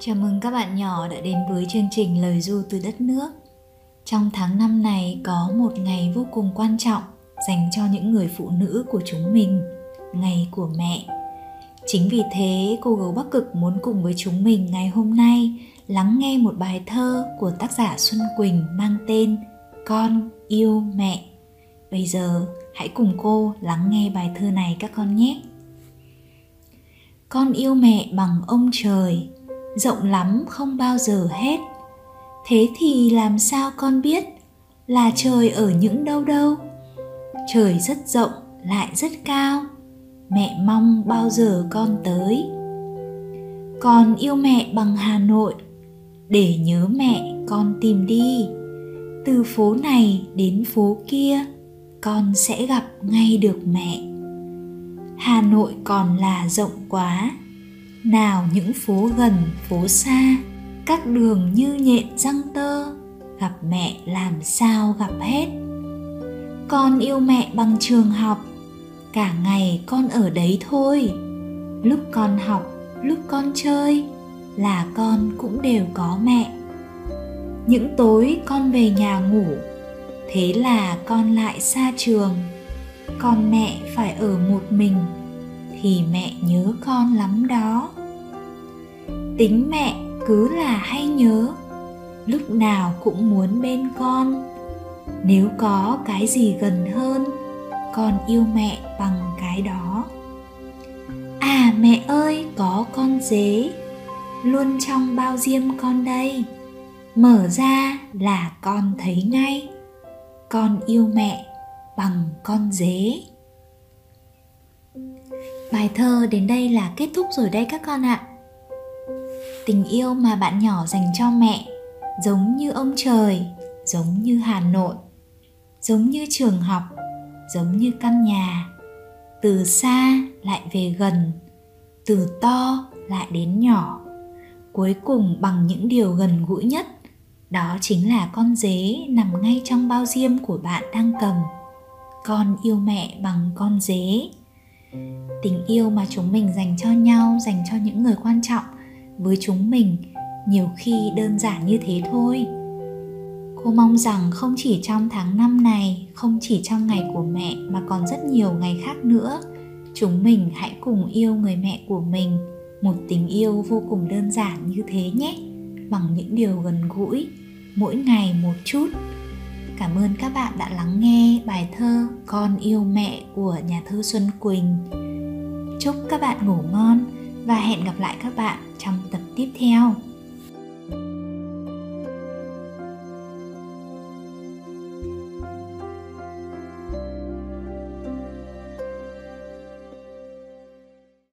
Chào mừng các bạn nhỏ đã đến với chương trình Lời Du từ đất nước. Trong tháng năm này có một ngày vô cùng quan trọng dành cho những người phụ nữ của chúng mình, ngày của mẹ. Chính vì thế, cô gấu Bắc Cực muốn cùng với chúng mình ngày hôm nay lắng nghe một bài thơ của tác giả Xuân Quỳnh mang tên Con yêu mẹ. Bây giờ, hãy cùng cô lắng nghe bài thơ này các con nhé. Con yêu mẹ bằng ông trời, rộng lắm không bao giờ hết. Thế thì làm sao con biết là trời ở những đâu đâu? Trời rất rộng, lại rất cao. Mẹ mong bao giờ con tới? Con yêu mẹ bằng hà nội. Để nhớ mẹ, con tìm đi. Từ phố này đến phố kia, con sẽ gặp ngay được mẹ. Hà nội còn là rộng quá nào những phố gần, phố xa, các đường như nhện răng tơ, gặp mẹ làm sao gặp hết. Con yêu mẹ bằng trường học, cả ngày con ở đấy thôi. Lúc con học, lúc con chơi, là con cũng đều có mẹ. Những tối con về nhà ngủ, thế là con lại xa trường. Còn mẹ phải ở một mình thì mẹ nhớ con lắm đó. Tính mẹ cứ là hay nhớ, lúc nào cũng muốn bên con. Nếu có cái gì gần hơn, con yêu mẹ bằng cái đó. À mẹ ơi, có con dế, luôn trong bao diêm con đây. Mở ra là con thấy ngay, con yêu mẹ bằng con dế bài thơ đến đây là kết thúc rồi đây các con ạ. Tình yêu mà bạn nhỏ dành cho mẹ, giống như ông trời, giống như hà nội, giống như trường học, giống như căn nhà. Từ xa lại về gần, từ to lại đến nhỏ. Cuối cùng bằng những điều gần gũi nhất, đó chính là con dế nằm ngay trong bao diêm của bạn đang cầm. Con yêu mẹ bằng con dế tình yêu mà chúng mình dành cho nhau, dành cho những người quan trọng, với chúng mình nhiều khi đơn giản như thế thôi. Cô mong rằng không chỉ trong tháng năm này, không chỉ trong ngày của mẹ mà còn rất nhiều ngày khác nữa, chúng mình hãy cùng yêu người mẹ của mình. Một tình yêu vô cùng đơn giản như thế nhé, bằng những điều gần gũi, mỗi ngày một chút cảm ơn các bạn đã lắng nghe bài thơ con yêu mẹ của nhà thơ xuân quỳnh. Chúc các bạn ngủ ngon và hẹn gặp lại các bạn trong tập tiếp theo.